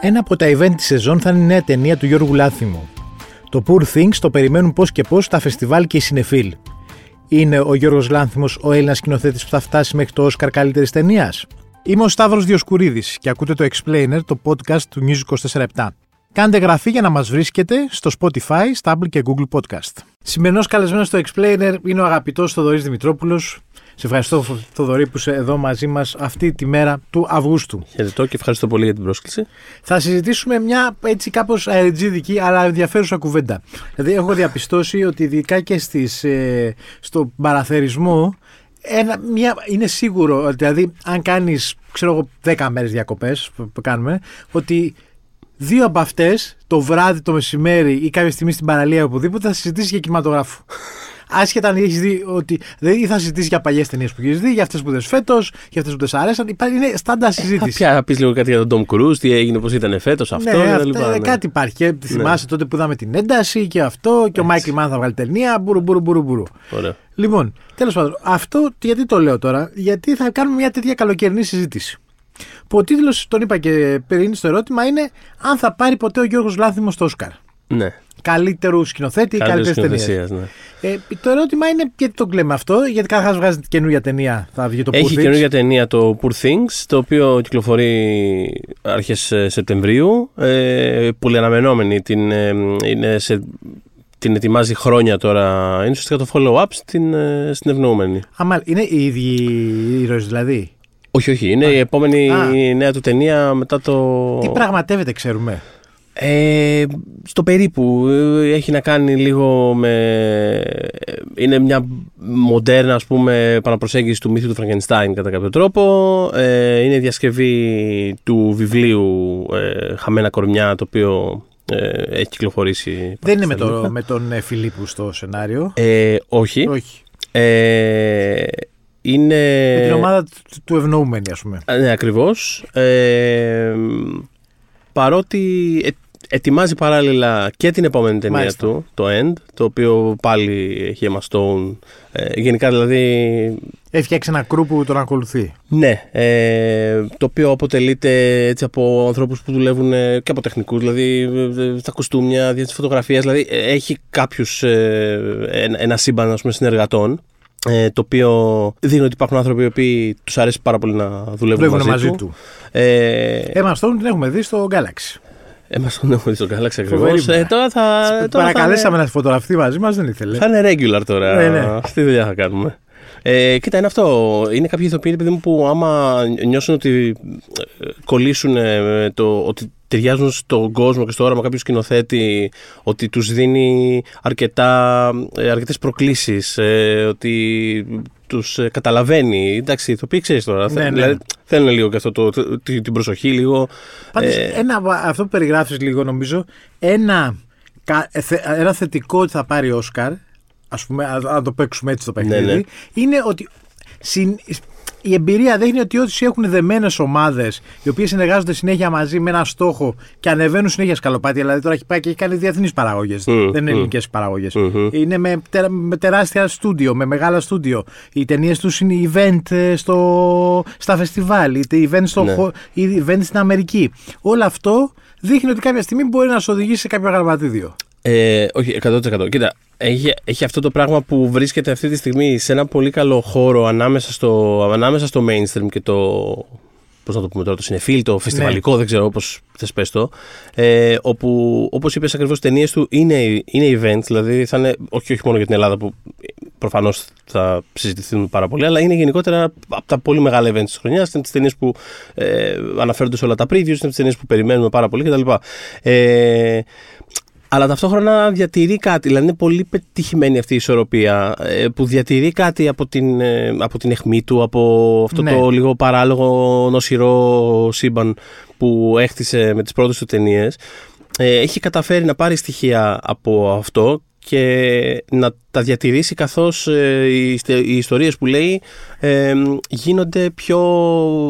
Ένα από τα event της σεζόν θα είναι η νέα ταινία του Γιώργου Λάθιμου. Το Poor Things το περιμένουν πώς και πώς τα φεστιβάλ και οι συνεφίλ. Είναι ο Γιώργος Λάνθιμο ο Έλληνας σκηνοθέτης που θα φτάσει μέχρι το Όσκαρ καλύτερης ταινίας; Είμαι ο Σταύρος Διοσκουρίδης και ακούτε το Explainer, το podcast του News 24 Κάντε γραφή για να μας βρίσκετε στο Spotify, στα Apple και Google Podcast. Σημερινός καλεσμένος στο Explainer είναι ο αγαπητός Θοδωρής Δημητρόπουλος. Σε ευχαριστώ Θοδωρή που είσαι εδώ μαζί μας αυτή τη μέρα του Αυγούστου. Χαιρετώ και ευχαριστώ πολύ για την πρόσκληση. Θα συζητήσουμε μια έτσι κάπως αεριτζίδικη αλλά ενδιαφέρουσα κουβέντα. Δηλαδή έχω διαπιστώσει ότι ειδικά και στις, ε, στο παραθερισμό ένα, μια, είναι σίγουρο, δηλαδή αν κάνεις ξέρω εγώ 10 μέρες διακοπές που, που κάνουμε, ότι δύο από αυτές το βράδυ, το μεσημέρι ή κάποια στιγμή στην παραλία οπουδήποτε θα συζητήσει για κινηματογράφο. Άσχετα αν έχεις δει ότι. Δηλαδή θα συζητήσει για παλιές ταινίες που έχεις δει, για αυτές που δεν φέτος, για αυτές που δεν σ' άρεσαν. Είναι στάντα συζήτηση. Θα πεις λίγο κάτι για τον Tom Cruise, τι έγινε, πώς ήταν φέτος, αυτό. Ναι, αυτά, λοιπά, ναι. κάτι υπάρχει. Και ναι. θυμάσαι τότε που είδαμε την ένταση και αυτό, και ο Μάικλ Μάν θα βγάλει ταινία. Μπουρου, μπουρου, μπουρου, μπουρου. Ωραία. Λοιπόν, τέλος πάντων, αυτό γιατί το λέω τώρα, γιατί θα κάνουμε μια τέτοια καλοκαιρινή συζήτηση. Που ο τίτλος, τον είπα και πριν στο ερώτημα, είναι αν θα πάρει ποτέ ο Γιώργος Λάθιμος στο Όσκαρ. Ναι. Καλύτερου σκηνοθέτη ή καλύτερης ταινίας. Ναι. Ε, το ερώτημα είναι γιατί το κλαίμε αυτό, γιατί καταρχάς βγάζει καινούργια ταινία. Θα βγει το Έχει Poor καινούργια ταινία το Poor Things, το οποίο κυκλοφορεί αρχές Σεπτεμβρίου. Ε, πολύ αναμενόμενη. Την, ε, είναι σε, την ετοιμάζει χρόνια τώρα. Είναι ουσιαστικά το follow-up στην, ε, στην ευνοούμενη. Αμάλ, είναι οι ίδιοι ήρωες δηλαδή; Όχι, όχι. Είναι Α. η επόμενη Α. νέα του ταινία μετά το. Τι πραγματεύεται, ξέρουμε. Ε, στο περίπου έχει να κάνει λίγο με είναι μια μοντέρνα ας πούμε επαναπροσέγγιση του μύθου του Φραγκενστάιν κατά κάποιο τρόπο ε, είναι διασκευή του βιβλίου ε, Χαμένα Κορμιά το οποίο ε, έχει κυκλοφορήσει δεν είναι με, το, με τον ε, Φιλίππου στο σενάριο ε, όχι, όχι. Ε, είναι... Με την ομάδα του ευνοούμενη, ας πούμε. Ναι, ακριβώς. Ε, παρότι ε, ετοιμάζει παράλληλα και την επόμενη ταινία Μάλιστα. του, το End, το οποίο πάλι έχει Emma Stone. Ε, γενικά δηλαδή... Έχει φτιάξει ένα κρού που τον ακολουθεί. Ναι, ε, το οποίο αποτελείται έτσι από ανθρώπους που δουλεύουν ε, και από τεχνικούς, δηλαδή ε, στα κουστούμια, δια φωτογραφίας, δηλαδή έχει κάποιους, ένα, ένα σύμπαν ας πούμε, συνεργατών ε, το οποίο δίνει ότι υπάρχουν άνθρωποι που τους αρέσει πάρα πολύ να δουλεύουν, μαζί, μαζί, του. του. Ε, Emma Stone την έχουμε δει στο Galaxy. Emma Stone την έχουμε δει στο Galaxy ακριβώς. Ε, τώρα θα. Τώρα Παρακαλέσαμε θα... να φωτογραφεί μαζί μας, δεν ήθελε. Θα είναι regular τώρα. Ναι, ναι. Αυτή τη δουλειά θα κάνουμε. Ε, κοίτα, είναι αυτό. Είναι κάποιοι ηθοποιοί που άμα νιώσουν ότι ε, κολλήσουν το, ότι ταιριάζουν στον κόσμο και στο όραμα κάποιου σκηνοθέτη ότι τους δίνει αρκετά, ε, αρκετές προκλήσεις, ε, ότι τους ε, καταλαβαίνει. Εντάξει, το πει ξέρεις τώρα. Ναι, ναι. Δηλαδή, θέλουν λίγο και αυτό το, την προσοχή λίγο. Πάντως, ένα, αυτό που περιγράφεις λίγο νομίζω, ένα, ένα θετικό ότι θα πάρει Όσκαρ, ας πούμε, αν το παίξουμε έτσι το ναι, παιχνίδι, ναι, είναι ότι η εμπειρία δείχνει ότι όσοι έχουν δεμένες ομάδες, οι οποίες συνεργάζονται συνέχεια μαζί με ένα στόχο και ανεβαίνουν συνέχεια σκαλοπάτια, δηλαδή τώρα έχει πάει και έχει κάνει διεθνείς παραγωγές, δεν είναι ελληνικές παραγωγές. Είναι με, με τεράστια στούντιο, με μεγάλα στούντιο. Οι ταινίες τους είναι event ε, στο, στα φεστιβάλ, είτε event, στο, ναι. event στην Αμερική. Όλο αυτό δείχνει ότι κάποια στιγμή μπορεί να σου οδηγήσει σε κάποιο γραμματίδιο. Ε, όχι, 100%. Κοίτα, έχει, έχει αυτό το πράγμα που βρίσκεται αυτή τη στιγμή σε ένα πολύ καλό χώρο ανάμεσα στο, ανάμεσα στο mainstream και το. Πώς να το πούμε τώρα, το συνεφίλ, το φεστιβαλικό, ναι. δεν ξέρω πώς θες πες το. Ε, όπου, όπως είπες ακριβώς, οι ταινίες του είναι, είναι events, δηλαδή θα είναι όχι, όχι μόνο για την Ελλάδα που προφανώς θα συζητηθούν πάρα πολύ, αλλά είναι γενικότερα από τα πολύ μεγάλα events της χρονιάς. Είναι τις ταινίες που ε, αναφέρονται σε όλα τα previews, είναι τις ταινίες που περιμένουμε πάρα πολύ κτλ. Ε, αλλά ταυτόχρονα διατηρεί κάτι. Δηλαδή είναι πολύ πετυχημένη αυτή η ισορροπία ε, που διατηρεί κάτι από την, ε, από την αιχμή του, από αυτό ναι. το λίγο παράλογο νοσηρό σύμπαν που έχτισε με τις πρώτες του ταινίες. Ε, έχει καταφέρει να πάρει στοιχεία από αυτό και να τα διατηρήσει καθώς οι, οι ιστορίες που λέει γίνονται πιο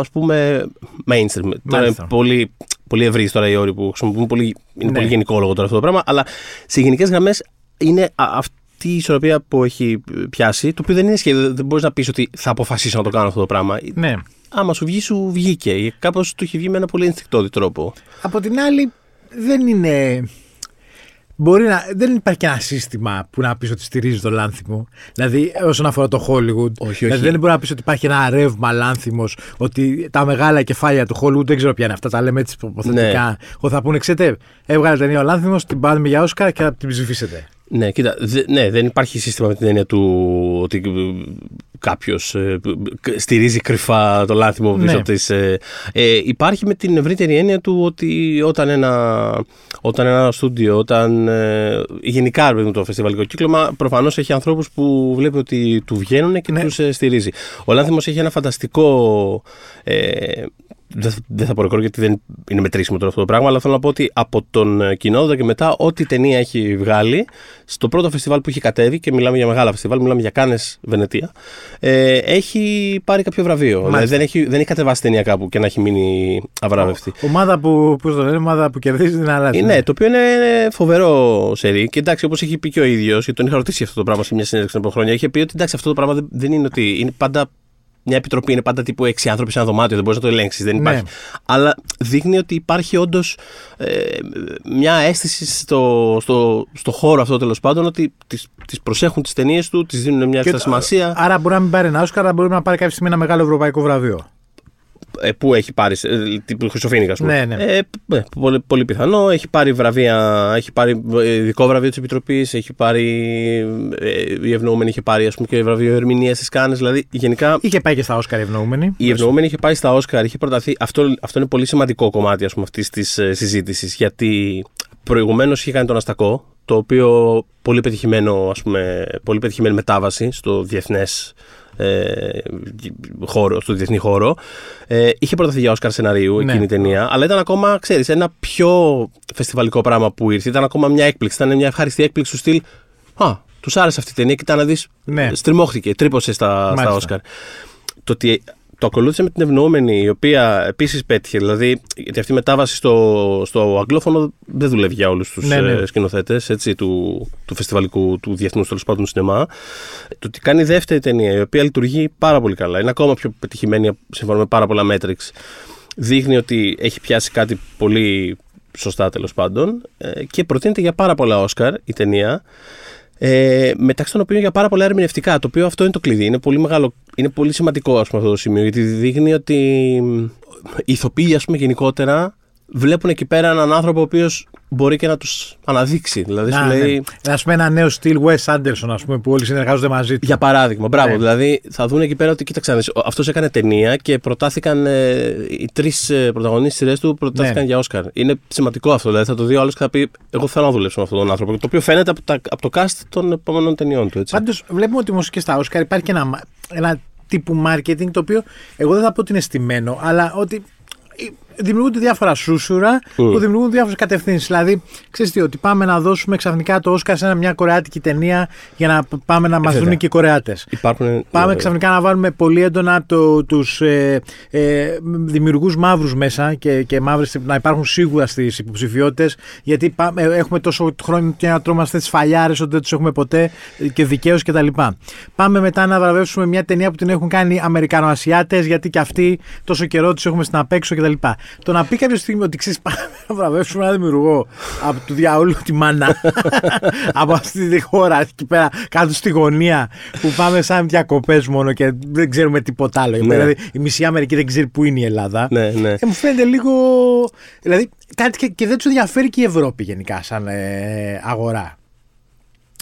ας πούμε mainstream. Τώρα είναι πολύ πολύ ευρύ τώρα οι όροι που χρησιμοποιούν. Πολύ, είναι ναι. πολύ γενικόλογο τώρα αυτό το πράγμα. Αλλά σε γενικές γραμμές είναι αυτή η ισορροπία που έχει πιάσει, το οποίο δεν είναι σχεδόν. Δεν μπορείς να πεις ότι θα αποφασίσω να το κάνω αυτό το πράγμα. Ναι. άμα σου βγει, σου βγήκε. Κάπως του έχει βγει με ένα πολύ ενστικτόδη τρόπο. Από την άλλη, δεν είναι. Μπορεί να, δεν υπάρχει και ένα σύστημα που να πεις ότι στηρίζει το λάνθιμο. Δηλαδή, όσον αφορά το Hollywood. Όχι, δηλαδή, δεν μπορεί να πεις ότι υπάρχει ένα ρεύμα λάνθιμος, ότι τα μεγάλα κεφάλια του Hollywood δεν ξέρω ποια είναι αυτά, τα λέμε έτσι υποθετικά. Ναι. Ότι θα πούνε, ξέρετε, έβγαλε ταινία ο λάνθιμος, την πάμε για Όσκαρ και θα την ψηφίσετε. Ναι, κοίτα, δε, ναι, δεν υπάρχει σύστημα με την έννοια του ότι κάποιος ε, στηρίζει κρυφά το λάθιμο πίσω ναι. της, ε, ε, υπάρχει με την ευρύτερη έννοια του ότι όταν ένα, όταν ένα στούντιο, όταν ε, γενικά με το φεστιβαλικό κύκλωμα, προφανώς έχει ανθρώπους που βλέπει ότι του βγαίνουν και ναι. τους ε, στηρίζει. Ο Λάνθιμος έχει ένα φανταστικό ε, δεν θα πω ρεκόρ γιατί δεν είναι μετρήσιμο τώρα αυτό το πράγμα, αλλά θέλω να πω ότι από τον ε, κοινόδοντα και μετά, ό,τι ταινία έχει βγάλει, στο πρώτο φεστιβάλ που έχει κατέβει, και μιλάμε για μεγάλα φεστιβάλ, μιλάμε για Κάνε Βενετία, ε, έχει πάρει κάποιο βραβείο. Δηλαδή δεν έχει, δεν έχει κατεβάσει ταινία κάπου και να έχει μείνει αβράβευτη. Ομάδα που, πώς το λένε, ομάδα που κερδίζει την αλλάζει. Ε, ναι, το οποίο είναι φοβερό σερί. Και εντάξει, όπως έχει πει και ο ίδιος, και τον είχα ρωτήσει αυτό το πράγμα σε μια συνέντευξη από χρόνια, είχε πει ότι εντάξει, αυτό το πράγμα δεν είναι ότι είναι πάντα μια επιτροπή είναι πάντα τύπου έξι άνθρωποι σε ένα δωμάτιο, δεν μπορείς να το ελέγξεις. Δεν υπάρχει. Ναι. Αλλά δείχνει ότι υπάρχει όντως ε, μια αίσθηση στο, στο, στο χώρο αυτό τέλος πάντων ότι τις προσέχουν τις ταινίες του, τις δίνουν μια extra σημασία. Άρα μπορεί να μην πάρει ένα Όσκαρ, αλλά μπορεί να πάρει κάποια στιγμή ένα μεγάλο ευρωπαϊκό βραβείο. Ε, που έχει πάρει, ε, τύπου Χρυσοφίνικα, ας πούμε. Ναι, ναι. Ε, ναι, πολύ, πολύ πιθανό. Έχει πάρει βραβεία, έχει πάρει ειδικό βραβείο της Επιτροπής, έχει πάρει. η Ευνοούμενη είχε πάρει, ας πούμε, και βραβείο ερμηνεία τη Κάνες. Δηλαδή, γενικά. Είχε πάει και στα Όσκαρ η Ευνοούμενη. Η Ευνοούμενη είχε πάει στα Όσκαρ, είχε προταθεί. Αυτό, αυτό είναι πολύ σημαντικό κομμάτι αυτής της συζήτησης. Γιατί προηγουμένως είχε κάνει τον Αστακό, το οποίο πολύ πετυχημένο, ας πούμε, πολύ πετυχημένη μετάβαση στο διεθνές ε, χώρο, στο διεθνή χώρο. Ε, είχε προταθεί για Όσκαρ σεναρίου ναι. εκείνη η ταινία, αλλά ήταν ακόμα, ξέρεις, ένα πιο φεστιβαλικό πράγμα που ήρθε. Ήταν ακόμα μια έκπληξη. Ήταν μια ευχάριστη έκπληξη του στυλ. Α, τους άρεσε αυτή η ταινία. Κοιτά να δεις. Ναι. Στριμώχτηκε, τρύπωσε στα, στα Όσκαρ. Το ότι το ακολούθησε με την ευνοούμενη, η οποία επίσης πέτυχε. Δηλαδή, γιατί αυτή η μετάβαση στο, στο αγγλόφωνο δεν δουλεύει για όλους τους ναι, ναι. Ε, σκηνοθέτες του, του φεστιβαλικού, του διεθνούς τέλος πάντων σινεμά. Το ότι κάνει δεύτερη ταινία, η οποία λειτουργεί πάρα πολύ καλά. Είναι ακόμα πιο πετυχημένη σύμφωνα με πάρα πολλά μέτρηξ. Δείχνει ότι έχει πιάσει κάτι πολύ σωστά τέλος πάντων ε, και προτείνεται για πάρα πολλά Όσκαρ η ταινία. Ε, μεταξύ των οποίων για πάρα πολλά ερμηνευτικά. Το οποίο αυτό είναι το κλειδί. Είναι πολύ, μεγάλο, είναι πολύ σημαντικό ας πούμε, αυτό το σημείο γιατί δείχνει ότι οι ηθοποιοί ας πούμε, γενικότερα βλέπουν εκεί πέρα έναν άνθρωπο ο οποίος μπορεί και να τους αναδείξει. Δηλαδή, να, λέει... ναι. Α πούμε, ένα νέο στυλ Wes Anderson, ας πούμε, που όλοι συνεργάζονται μαζί του. Για παράδειγμα, μπράβο. Ναι. Δηλαδή, θα δουν εκεί πέρα ότι κοίταξε, αυτός έκανε ταινία και προτάθηκαν ε, οι τρεις ε, πρωταγωνίστρε του προτάθηκαν ναι. για Όσκαρ. Είναι σημαντικό αυτό. Δηλαδή, θα το δει ο άλλος και θα πει: Εγώ θέλω να δουλέψω με αυτόν τον άνθρωπο. Το οποίο φαίνεται από, τα, από το cast των επόμενων ταινιών του. Πάντως, βλέπουμε ότι όμω και στα Όσκαρ υπάρχει και ένα, ένα τύπου marketing το οποίο εγώ δεν θα πω ότι είναι στημένο, αλλά ότι δημιουργούνται διάφορα σούσουρα mm. που δημιουργούν διάφορες κατευθύνσεις. Δηλαδή, ξέρεις τι, ότι πάμε να δώσουμε ξαφνικά το Όσκαρ σε μια κορεάτικη ταινία για να πάμε να μα δουν και οι Κορεάτες. Πάμε ξαφνικά να βάλουμε πολύ έντονα το, τους ε, ε, δημιουργούς μαύρους μέσα και, και μαύρες, να υπάρχουν σίγουρα στις υποψηφιότητες. Γιατί πάμε, έχουμε τόσο χρόνο και να τρώμαστε τις φαλιάρες ότι δεν τους έχουμε ποτέ και δικαίως κτλ. Πάμε μετά να βραβεύσουμε μια ταινία που την έχουν κάνει Αμερικανοασιάτες γιατί και αυτοί τόσο καιρό του έχουμε στην απέξω κτλ. Το να πει κάποια στιγμή ότι ξέρεις, πάμε να βραβεύσουμε ένα δημιουργό από του διαόλου τη μάνα από αυτή τη χώρα εκεί πέρα κάτω στη γωνία που πάμε σαν διακοπές μόνο και δεν ξέρουμε τίποτα άλλο. Ναι. Δηλαδή η μισή Αμερική δεν ξέρει πού είναι η Ελλάδα. Ναι, ναι. Ε, μου φαίνεται λίγο. Δηλαδή κάτι και, και δεν τους ενδιαφέρει και η Ευρώπη γενικά σαν ε, αγορά.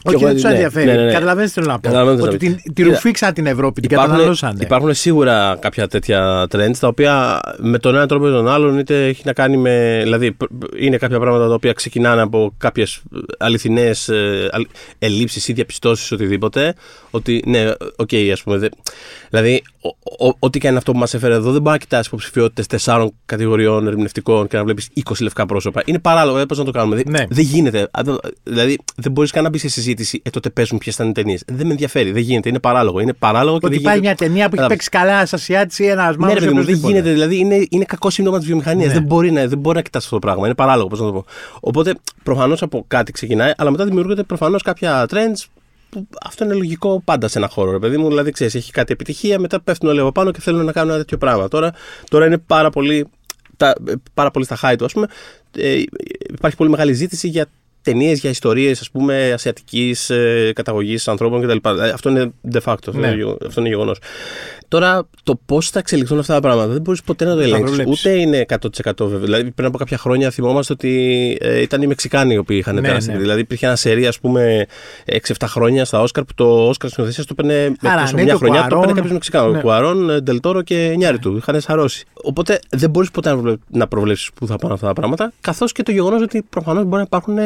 Όχι, δεν τους ναι, ενδιαφέρει. Ναι, ναι, ναι. Καταλαβαίνετε τι θέλω να πω. Ότι την, τη ρουφήξα την Ευρώπη, την καταναλώσανε. Υπάρχουν σίγουρα κάποια τέτοια trends τα οποία με τον ένα τρόπο ή τον άλλον είτε έχει να κάνει με. Δηλαδή, είναι κάποια πράγματα τα οποία ξεκινάνε από κάποιες αληθινές ε, ελλείψεις ή διαπιστώσεις οτιδήποτε. Ότι ναι, OK, okay, ας πούμε. Δηλαδή, ό,τι και είναι αυτό που μας έφερε εδώ, δεν μπορεί να κοιτάς υποψηφιότητες τεσσάρων κατηγοριών ερμηνευτικών και να βλέπεις 20 λευκά πρόσωπα. Είναι παράλογο, πώς να το κάνουμε. Ναι. Δεν γίνεται. Δηλαδή, δεν μπορείς καν να μπεις σε συζήτηση, ε, τότε παίζουν ποιες ήταν οι ταινίες. Δεν με ενδιαφέρει, δεν γίνεται. Είναι παράλογο. Είναι παράλογο και Ότι υπάρχει μια ταινία που έχει παίξει καλά σε Ασιάτη ή ένας Ναι, ρε, δεν γίνεται. Δηλαδή, είναι, είναι κακό σύμπτωμα της βιομηχανίας. Ναι. Δεν μπορεί να, δεν μπορεί να κοιτάσει αυτό το πράγμα. Είναι παράλογο, πώς να το πω. Οπότε, προφανώς από κάτι ξεκινάει, αλλά μετά δημιουργούνται προφανώς κάποια trends που αυτό είναι λογικό πάντα σε ένα χώρο. Ρε παιδί μου, δηλαδή ξέρεις, έχει κάτι επιτυχία, μετά πέφτουν όλοι από πάνω και θέλουν να κάνουν ένα τέτοιο πράγμα. Τώρα, τώρα είναι πάρα πολύ, τα, πάρα πολύ στα high του, ας πούμε. Ε, υπάρχει πολύ μεγάλη ζήτηση για ταινίες για ιστορίες ασιατικής ε, καταγωγής ανθρώπων κτλ. Ε, αυτό είναι de facto. Ναι. Αυτό είναι γεγονός. Τώρα, το πώς θα εξελιχθούν αυτά τα πράγματα δεν μπορείς ποτέ να το ελέγξεις. Ούτε είναι 100% βέβαιο. Δηλαδή, πριν από κάποια χρόνια θυμόμαστε ότι ε, ήταν οι Μεξικάνοι οι οποίοι είχαν ναι, περάσει. Ναι. Δηλαδή, υπήρχε ένα σερί, ας πούμε, 6-7 χρόνια στα Όσκαρ που το Όσκαρ σκηνοθεσία το έπαιρνε Άρα, ναι, μια χρονιά. Το έπαιρνε κάποιος Μεξικάνος. Ναι. Κουαρών, Ντελτόρο και Νιάρι του. Είχαν σαρώσει. Οπότε δεν μπορείς ποτέ να προβλέψεις πού θα πάνε αυτά τα πράγματα. Καθώς και το γεγονός ότι προφανώς μπορεί να υπάρχουν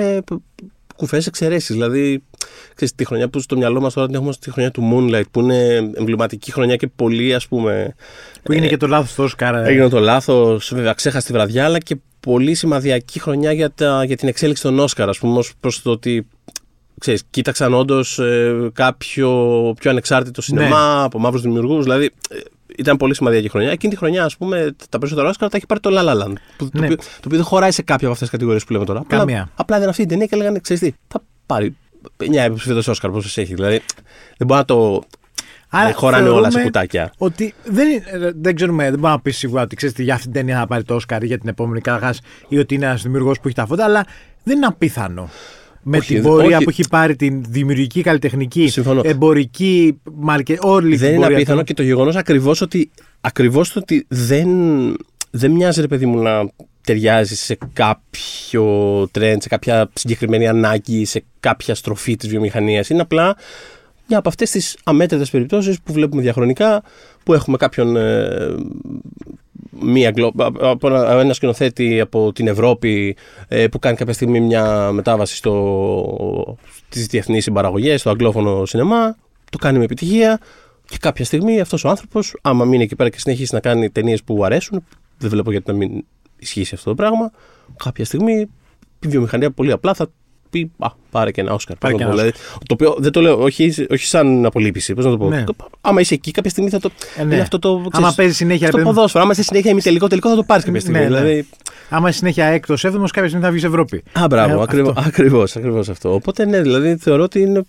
κουφές εξαιρέσεις. Δηλαδή, ξέρεις, τη χρονιά που στο μυαλό μας τώρα την έχουμε στη χρονιά του Moonlight, που είναι εμβληματική χρονιά και πολύ, ας πούμε. Που έγινε ε, και το λάθος τόσο κάρα. Έγινε το λάθος, βέβαια, ξέχασε βραδιά, αλλά και πολύ σημαδιακή χρονιά για, τα, για την εξέλιξη των Όσκαρ, ας πούμε, προς το ότι ξέρεις, κοίταξαν όντως ε, κάποιο πιο ανεξάρτητο σινεμά ναι. από μαύρους δημιουργούς. Δηλαδή, ε, ήταν πολύ σημαντική χρονιά. Εκείνη τη χρονιά, ας πούμε, τα περισσότερα Όσκαρ τα έχει πάρει το La La Land. Το, ναι. το, οποίο, το οποίο δεν χωράει σε κάποια από αυτές τις κατηγορίες που λέμε τώρα. Καμία. Απλά, απλά ήταν αυτή η ταινία και έλεγαν, ξέρεις τι, θα πάρει 9 υποψηφίδε Όσκαρ, πόσο έχει. Δηλαδή, δεν μπορεί να το. Άρα, ε, χωράνε όλα σε κουτάκια. Ότι δεν, δεν ξέρουμε, δεν μπορούμε να πεις σίγουρα ότι ξέρεις για αυτή την ταινία θα πάρει το Όσκαρ ή για την επόμενη καταρχάς ή ότι είναι ένας δημιουργός που έχει τα φώτα, αλλά δεν είναι απίθανο με όχι, την πορεία όχι. που έχει πάρει την δημιουργική, καλλιτεχνική, Συμφωνώ. εμπορική, μαρκε, όλη Δεν είναι απίθανο και το γεγονός ακριβώς ότι, ακριβώς ότι δεν, δεν μοιάζει ρε παιδί μου να ταιριάζει σε κάποιο τρέντ, σε κάποια συγκεκριμένη ανάγκη, σε κάποια στροφή της βιομηχανίας. Είναι απλά μια από αυτές τις αμέτρητες περιπτώσεις που βλέπουμε διαχρονικά, που έχουμε κάποιον ε, μία, από ένα σκηνοθέτη από την Ευρώπη ε, που κάνει κάποια στιγμή μια μετάβαση στο, στις διεθνείς συμπαραγωγές, στο αγγλόφωνο σινεμά, το κάνει με επιτυχία και κάποια στιγμή αυτός ο άνθρωπος, άμα μείνει εκεί πέρα και συνεχίσει να κάνει ταινίες που αρέσουν, δεν βλέπω γιατί να μην ισχύσει αυτό το πράγμα, κάποια στιγμή η βιομηχανία πολύ απλά θα πει Α, πάρε και ένα Όσκαρ. Πάρε και ένα δηλαδή, το οποίο δεν το λέω, όχι, όχι σαν απολύπηση. Πώς να το πω. Ναι. Άμα είσαι εκεί, κάποια στιγμή θα το. Ε, ναι. Είναι αυτό το. Ξέρεις, άμα παίζεις συνέχεια. Στο ποδόσφαιρο, άμα είσαι συνέχεια ημιτελικό, τελικό θα το πάρεις κάποια στιγμή. Ναι, ναι. δηλαδή... Άμα είσαι συνέχεια έκτος, έβδομος, κάποια στιγμή θα βγεις Ευρώπη. Α, μπράβο, ε, ακριβώς ακριβώς αυτό. Οπότε ναι, δηλαδή θεωρώ ότι είναι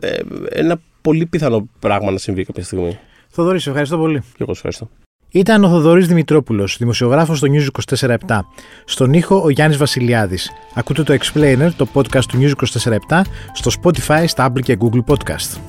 ε, ένα πολύ πιθανό πράγμα να συμβεί κάποια στιγμή. Θοδωρή, ευχαριστώ πολύ. Και εγώ ευχαριστώ. Ήταν ο Θοδωρής Δημητρόπουλος, δημοσιογράφος στο News 24-7. Στον ήχο ο Γιάννης Βασιλιάδης. Ακούτε το Explainer, το podcast του News 24-7, στο Spotify, στα Apple και Google Podcast.